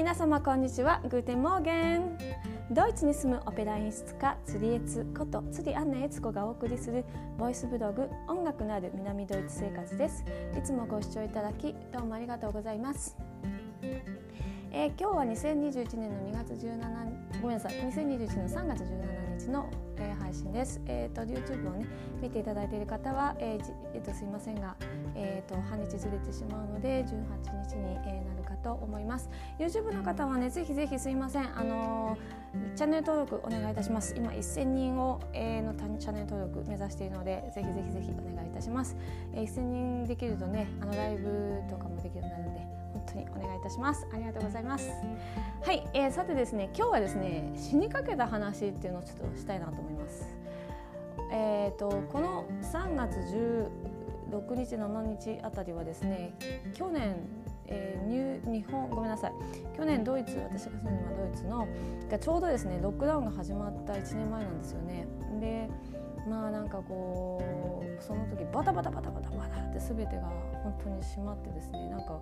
皆様こんにちは。 Guten Morgen。ドイツに住むオペラ演出家釣りエツこと釣りアンナエツコがお送りするボイスブログ音楽のある南ドイツ生活です。いつもご視聴いただきどうもありがとうございます。えー、今日は2021年の2月17ごめんなさい。2021年の3月17日。の、えー、配信です。えっ、ー、と YouTube をね見ていただいている方はえー、えー、とすいませんがえっ、と半日ずれてしまうので18日に、えなるかと思います。YouTube の方はねぜひぜひすいませんあのチャンネル登録お願いいたします。今1000人を、えのチャンネル登録目指しているのでぜひぜひぜひお願いいたします。え1000人できるとねあのライブとかもできるようになるので。当にお願いいたします。ありがとうございます。はい、えー、さてですね今日はですね死にかけた話っていうのをちょっとしたいなと思います。えーと、この3月16日7日あたりはですね去年えー、日本ごめんなさい。去年ドイツ私が住んでるのはドイツのがちょうどですねロックダウンが始まった1年前なんですよね。でまあなんかこうその時バタバタバタバタバタって全てが本当に閉まってですねなんかも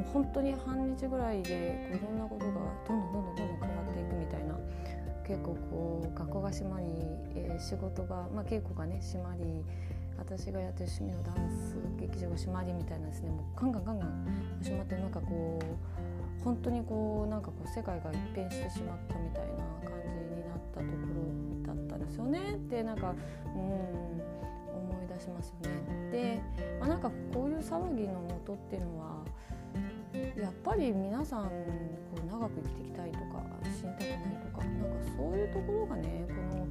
う本当に半日ぐらいでいろんなことがどんどんどんどんどん変わっていくみたいな結構こう学校が閉まり、えー、仕事が、まあ、稽古がね閉まり私がやってる趣味のダンス劇場が閉まりみたいなですねもうガンガンガンガン閉まってなんかこう本当にこうなんかこう世界が一変してしまったみたいな感じになったところだったんですよね。ってなんかうんしますよね。で、まあ、なんかこういう騒ぎのもとっていうのはやっぱり皆さんこう長く生きていきたいとか死にたくないとかなんかそういうところがねこの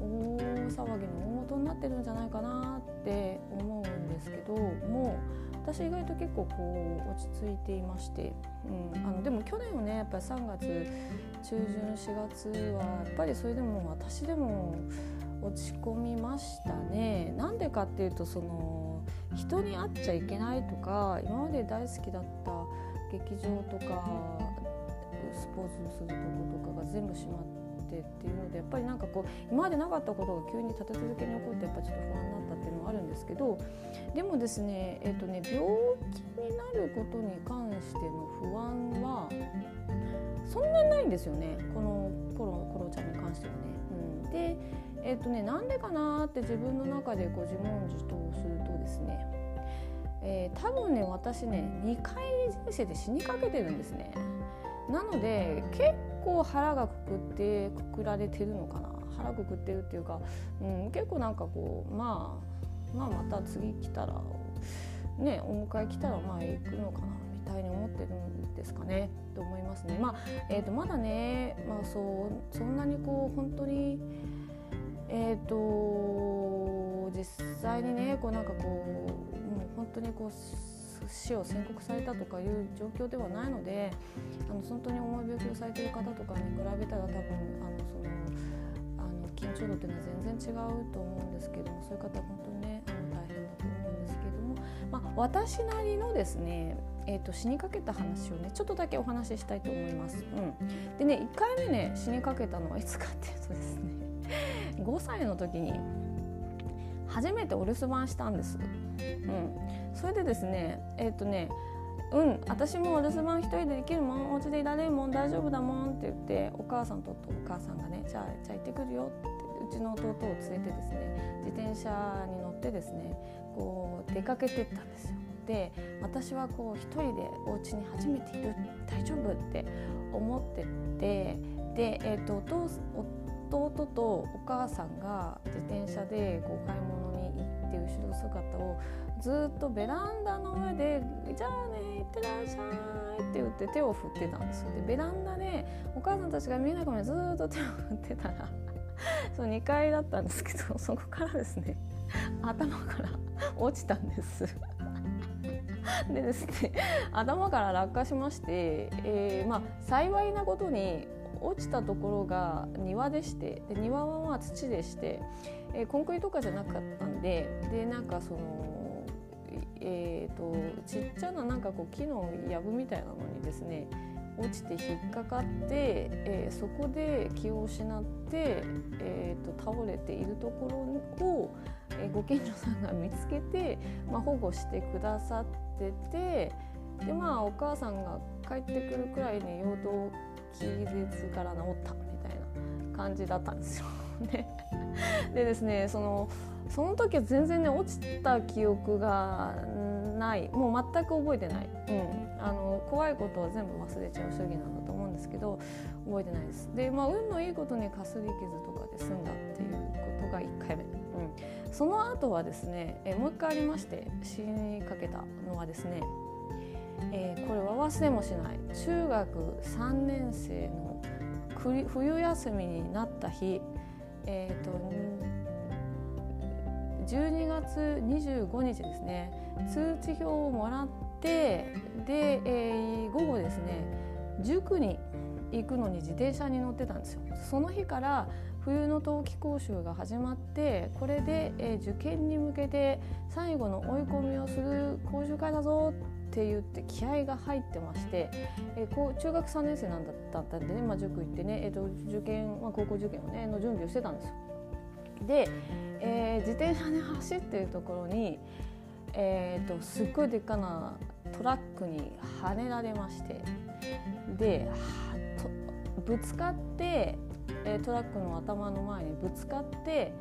大騒ぎの大元になってるんじゃないかなって思うんですけどもう私意外と結構こう落ち着いていまして、うん、あのでも去年はねやっぱり3月中旬4月はやっぱりそれでも私でも落ち込みました。かっていうとその人に会っちゃいけないとか今まで大好きだった劇場とかスポーツするとことかが全部閉まって。っていうのでやっぱりなんかこう今までなかったことが急に立て続けに起こってやっぱちょっと不安になったっていうのはあるんですけどでもですね,、えーとね病気になることに関しての不安はそんなにないんですよね。このコロコロちゃんに関してはね。うん、でえっ、ー、とねなんでかなって自分の中でこう自問自答するとですね。えー、多分ね私ね2回人生で死にかけてるんですね。なので結構腹がくくってくくられてるのかな。腹くくってるっていうか、うん、結構なんかこう、まあ、まあまた次来たらねお迎え来たらまあ行くのかな。ってるんですかねと思いますね。まあえー、とまだね、まあ、そうそんなにこう本当にえ、ー、と実際にねこうなんかこうもう本当にこう死を宣告されたとかいう状況ではないのであの本当に重い病気をされている方とかに比べたら多分あのそのあの緊張度っていうのは全然違うと思うんですけどもそういう方は本当にねあの大変だと思うんですけども、まあ、私なりのですねえーと、死にかけた話をねちょっとだけお話ししたいと思います。うん、でね1回目ね死にかけたのはいつかっていうとですね 5歳の時に初めてお留守番したんです。うん、それでですねえっ、ー、とねうん私もお留守番一人でできるもんお家でいられるもん大丈夫だもんって言ってお母さんとお母さんがねじゃあじゃあ行ってくるよってうちの弟を連れてですね自転車に乗ってですねこう出かけてったんですよ。で私はこう一人でお家に初めている大丈夫って思っててで、えーと、弟とお母さんが自転車でこう買い物に行って後ろ姿をずっとベランダの上で「じゃあねいってらっしゃい」って言って手を振ってたんですよ。でベランダでお母さんたちが見えないかもずっと手を振ってたら そう2階だったんですけどそこからですね頭から落ちたんです。でですね頭から落下しまして、えー、まあ幸いなことに落ちたところが庭でしてで庭はまあ土でして、えー、コンクリートとかじゃなかったんででなんかそのえーと、ちっちゃななんかこう木の藪みたいなのにですね落ちて引っかかって、えー、そこで気を失って、えーと、倒れているところを、えー、ご近所さんが見つけて、まあ、保護してくださっててでまあお母さんが帰ってくるくらいに陽動気絶から治ったみたいな感じだったんですよ。ででですねそのその時は全然ね落ちた記憶がない。もう全く覚えてない、うん、あの怖いことは全部忘れちゃう主義なんだと思うんですけど覚えてないです。でまあ運のいいことにかすり傷とかで済んだっていうことが1回目、その後はですねえもう一回ありまして死にかけたのはですねえー、これは忘れもしない中学3年生の冬休みになった日、えーと、12月25日ですね通知表をもらってで、えー、午後ですね塾に行くのに自転車に乗ってたんですよ。その日から冬の冬季講習が始まってこれで、えー、受験に向けて最後の追い込みをする講習会だぞって言って気合が入ってまして、えー、こう中学3年生なんだったんでね、まあ、塾行ってね、えーと、受験、まあ、高校受験をねの準備をしてたんですよ。で、えー、自転車で走ってるところに、えーと、すっごいでっかなトラックにはねられましてでぶつかって、えー、トラックの頭の前にぶつかって、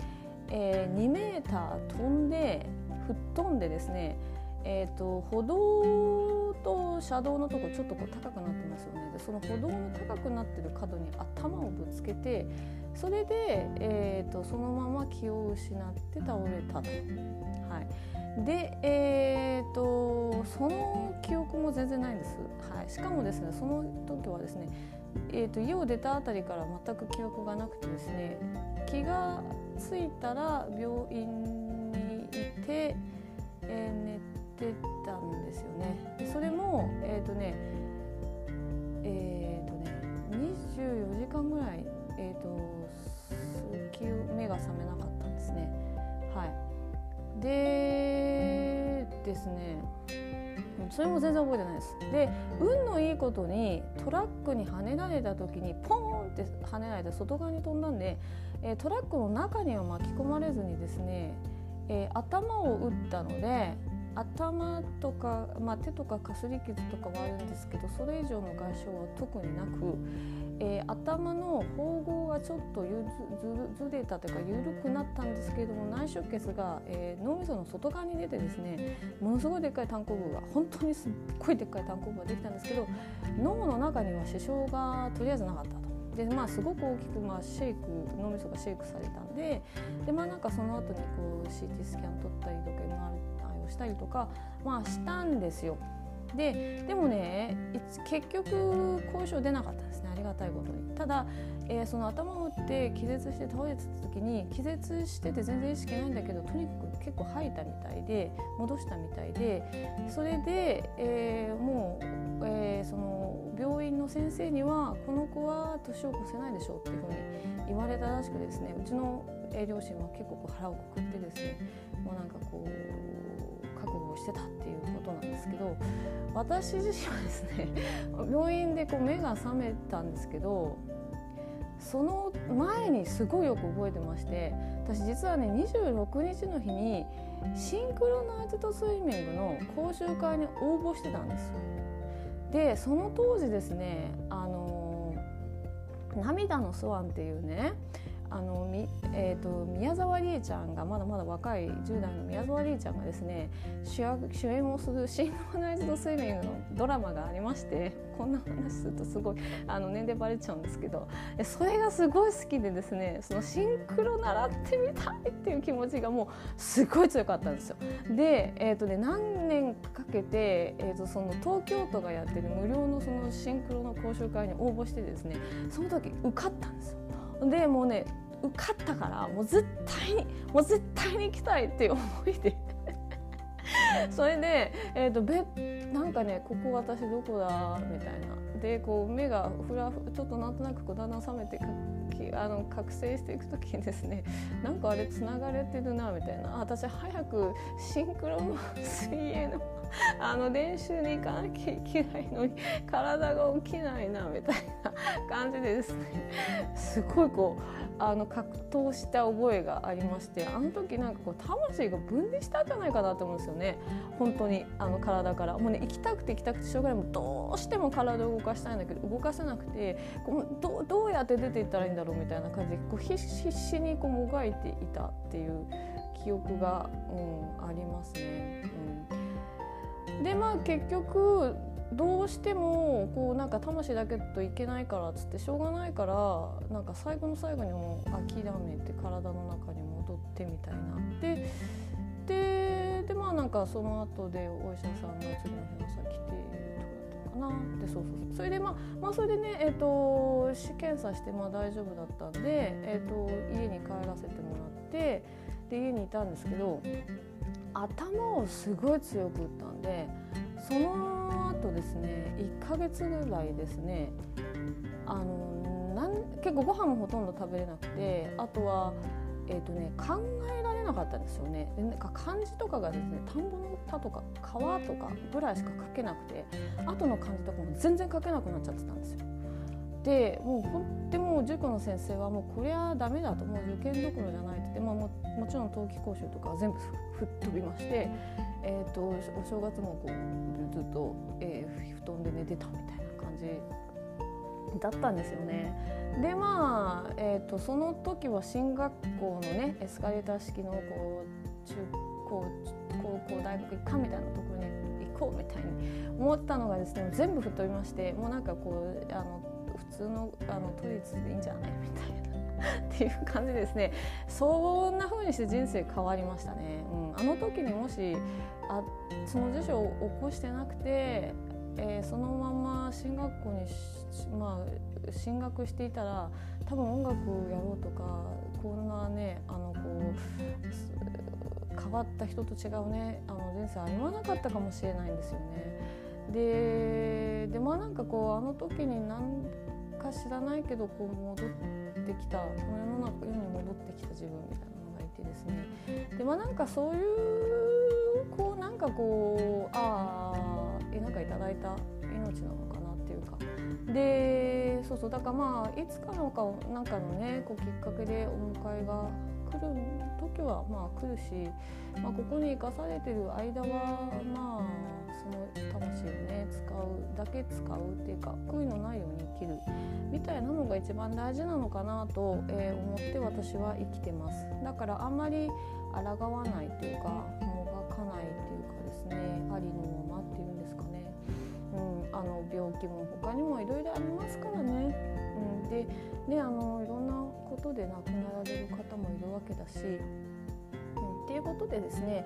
えー、2メーター飛んで吹っ飛んでですねえーと、歩道と車道のところちょっとこう高くなってますよねでその歩道の高くなってる角に頭をぶつけてそれで、えーと、そのまま気を失って倒れたと。はい、で、えーと、その記憶も全然ないんです。はい、しかもですねその時はですね、えー、と家を出た辺りから全く記憶がなくてですね気がついたら病院にいて、えー、寝て。たんですよね。それもえっ、ー、とねえ、ー、とね24時間ぐらいえっ、ー、と目が覚めなかったんですね。はい。でですね。それも全然覚えてないです。で運のいいことにトラックに跳ねられた時にポーンって跳ねられて外側に飛んだんで、え、トラックの中には巻き込まれずにですね、え、頭を打ったので頭とか、まあ、手とかかすり傷とかはあるんですけどそれ以上の外傷は特になく、えー、頭の縫合がちょっとゆずずれたというか緩くなったんですけれども内出血が、えー、脳みその外側に出てですねものすごいでっかい胆固部が本当にすっごいでっかい胆固部ができたんですけど脳の中には支障がとりあえずなかったと。でまあ、すごく大きく、まあ、シェイク脳みそがシェイクされたんでで、まあ、なんかその後にこう CT スキャン撮ったりとかしたりとか、まあ、したんですよ。ででもね結局後遺症出なかったですね。ありがたいことに。ただ、えー、その頭を打って気絶して倒れてた時に気絶してて全然意識ないんだけどとにかく結構吐いたみたいで戻したみたいでそれで、えー、もう、えー、その病院の先生にはこの子は年を越せないでしょうっていうふうに言われたらしくですね。うちの両親は結構こう腹をくくってですねもうなんかこうをしてたっていうことなんですけど私自身はですね病院でこう目が覚めたんですけどその前にすごいよく覚えてまして私実はね26日の日にシンクロナイズドスイミングの講習会に応募してたんです。でその当時ですねあの涙のスワンっていうねあのみ、えーと、宮沢りえちゃんがまだまだ若い10代の宮沢りえちゃんがですね主役主演をするシンクロナイズドスイミングのドラマがありまして こんな話するとすごいあの年齢バレちゃうんですけどそれがすごい好きでですねそのシンクロ習ってみたいっていう気持ちがもうすごい強かったんですよ。で、えーとね、何年かけて、えーとその東京都がやってる無料のそのシンクロの講習会に応募してですねその時受かったんですよ。でもうね受かったからもう絶対にもう絶対に行きたいっていう思いで。それで、えーと、べなんかねここ私どこだみたいな。でこう目がふらふちょっとなんとなくこうだんだん覚めてあの覚醒していく時にですねなんかあれつながれてるなみたいな。私早くシンクロの水泳の あの練習に行かなきゃいけないのに体が起きないなみたいな感じでですねすごいこうあの格闘した覚えがありましてあの時なんかこう魂が分離したんじゃないかなと思うんですよね。本当にあの体から。もうね行きたくて行きたくてしょうがない。もうどうしても体を動かしたいんだけど動かせなくてこうどどうやって出ていったらいいんだろうみたいな感じでこう必死にこうもがいていたっていう記憶が、うん、ありますね。うん、でまあ結局どうしてもこうなんか魂だけといけないからっつってしょうがないからなんか最後の最後にもう諦めて体の中に戻ってみたいな。でででまあなんかその後でお医者さんが次の日の朝来てとかだったかなでそうそうそうそれでまあまあそれでねえっ、ー、と試検査してまあ大丈夫だったんで、えー、と家に帰らせてもらってで家にいたんですけど頭をすごい強く打ったんでその後ですね1ヶ月ぐらいですねあのなん結構ご飯もほとんど食べれなくてあとは、えーとね、考えられなかったんですよねでなんか漢字とかがですね田んぼの田とか川とかぐらいしか書けなくて後の漢字とかも全然書けなくなっちゃってたんですよ。でもうほんでも塾の先生はもうこれはダメだともう受験どころじゃないって言って、まあ、ももちろん冬季講習とか全部吹っ飛びまして、えーと、お正月もこうずっと、えー、布団で寝てたみたいな感じだったんですよね。でまあ、えーと、その時は進学校のねエスカレーター式のこう中高高校大学行かみたいなところに行こうみたいに思ったのがですね全部吹っ飛びましてもうなんかこうあの普通のあの都立でいいんじゃない？みたいな。っていう感じですねそんな風にして人生変わりましたね、うん、あの時にもしあその辞書を起こしてなくて、えー、そのまま進学校にまあ、進学していたら多分音楽やろうとかこんなねあのこう変わった人と違うねあの人生歩まなかったかもしれないんですよね。ででまあなんかこうあの時に何か知らないけどこう戻ってきたこの世の中世に戻ってきた自分みたいなのがいてですね。でまあなんかそういうこうなんかこうああえなんかいただいた命なのかなっていうか。でそうそうだからまあいつかのかなんかのねこうきっかけでお迎えが来る時はまあ来るし、まあ、ここに生かされてる間はまあその魂をね使うだけ使うっていうか悔いのないように生きるみたいなのが一番大事なのかなと、え、思って私は生きてます。だからあんまり抗わないっていうかもがかないっていうかですねありのままっていうんですかね、うん、あの病気も他にもいろいろあります。からね、うん、でねあのいろんなことで亡くなられる方もいるわけだし。っていうことでですね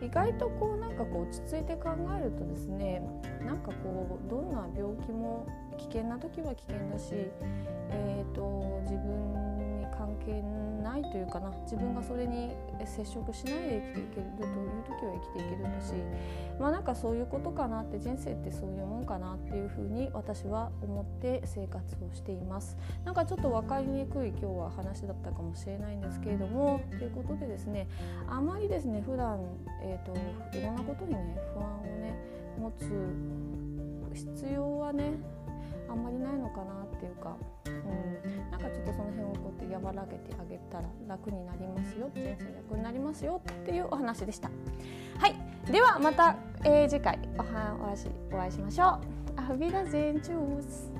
意外とこうなんかこう落ち着いて考えるとですねなんかこうどんな病気も危険な時は危険だし、えーと、自分関係ないというかな。自分がそれに接触しないで生きていけるという時は生きていけるんだしまあなんかそういうことかなって人生ってそういうもんかなっていうふうに私は思って生活をしています。なんかちょっと分かりにくい今日は話だったかもしれないんですけれどもということでですねあまりですね普段えっ、ー、といろんなことにね不安をね持つ必要はねあんまりないのかなっていうか、うん、なんかちょっとその辺をこうやって和らげてあげたら楽になりますよ人生楽になりますよっていうお話でした。はいではまた、えー、次回おはお会いしお会いしましょう。アフビラゼンチュース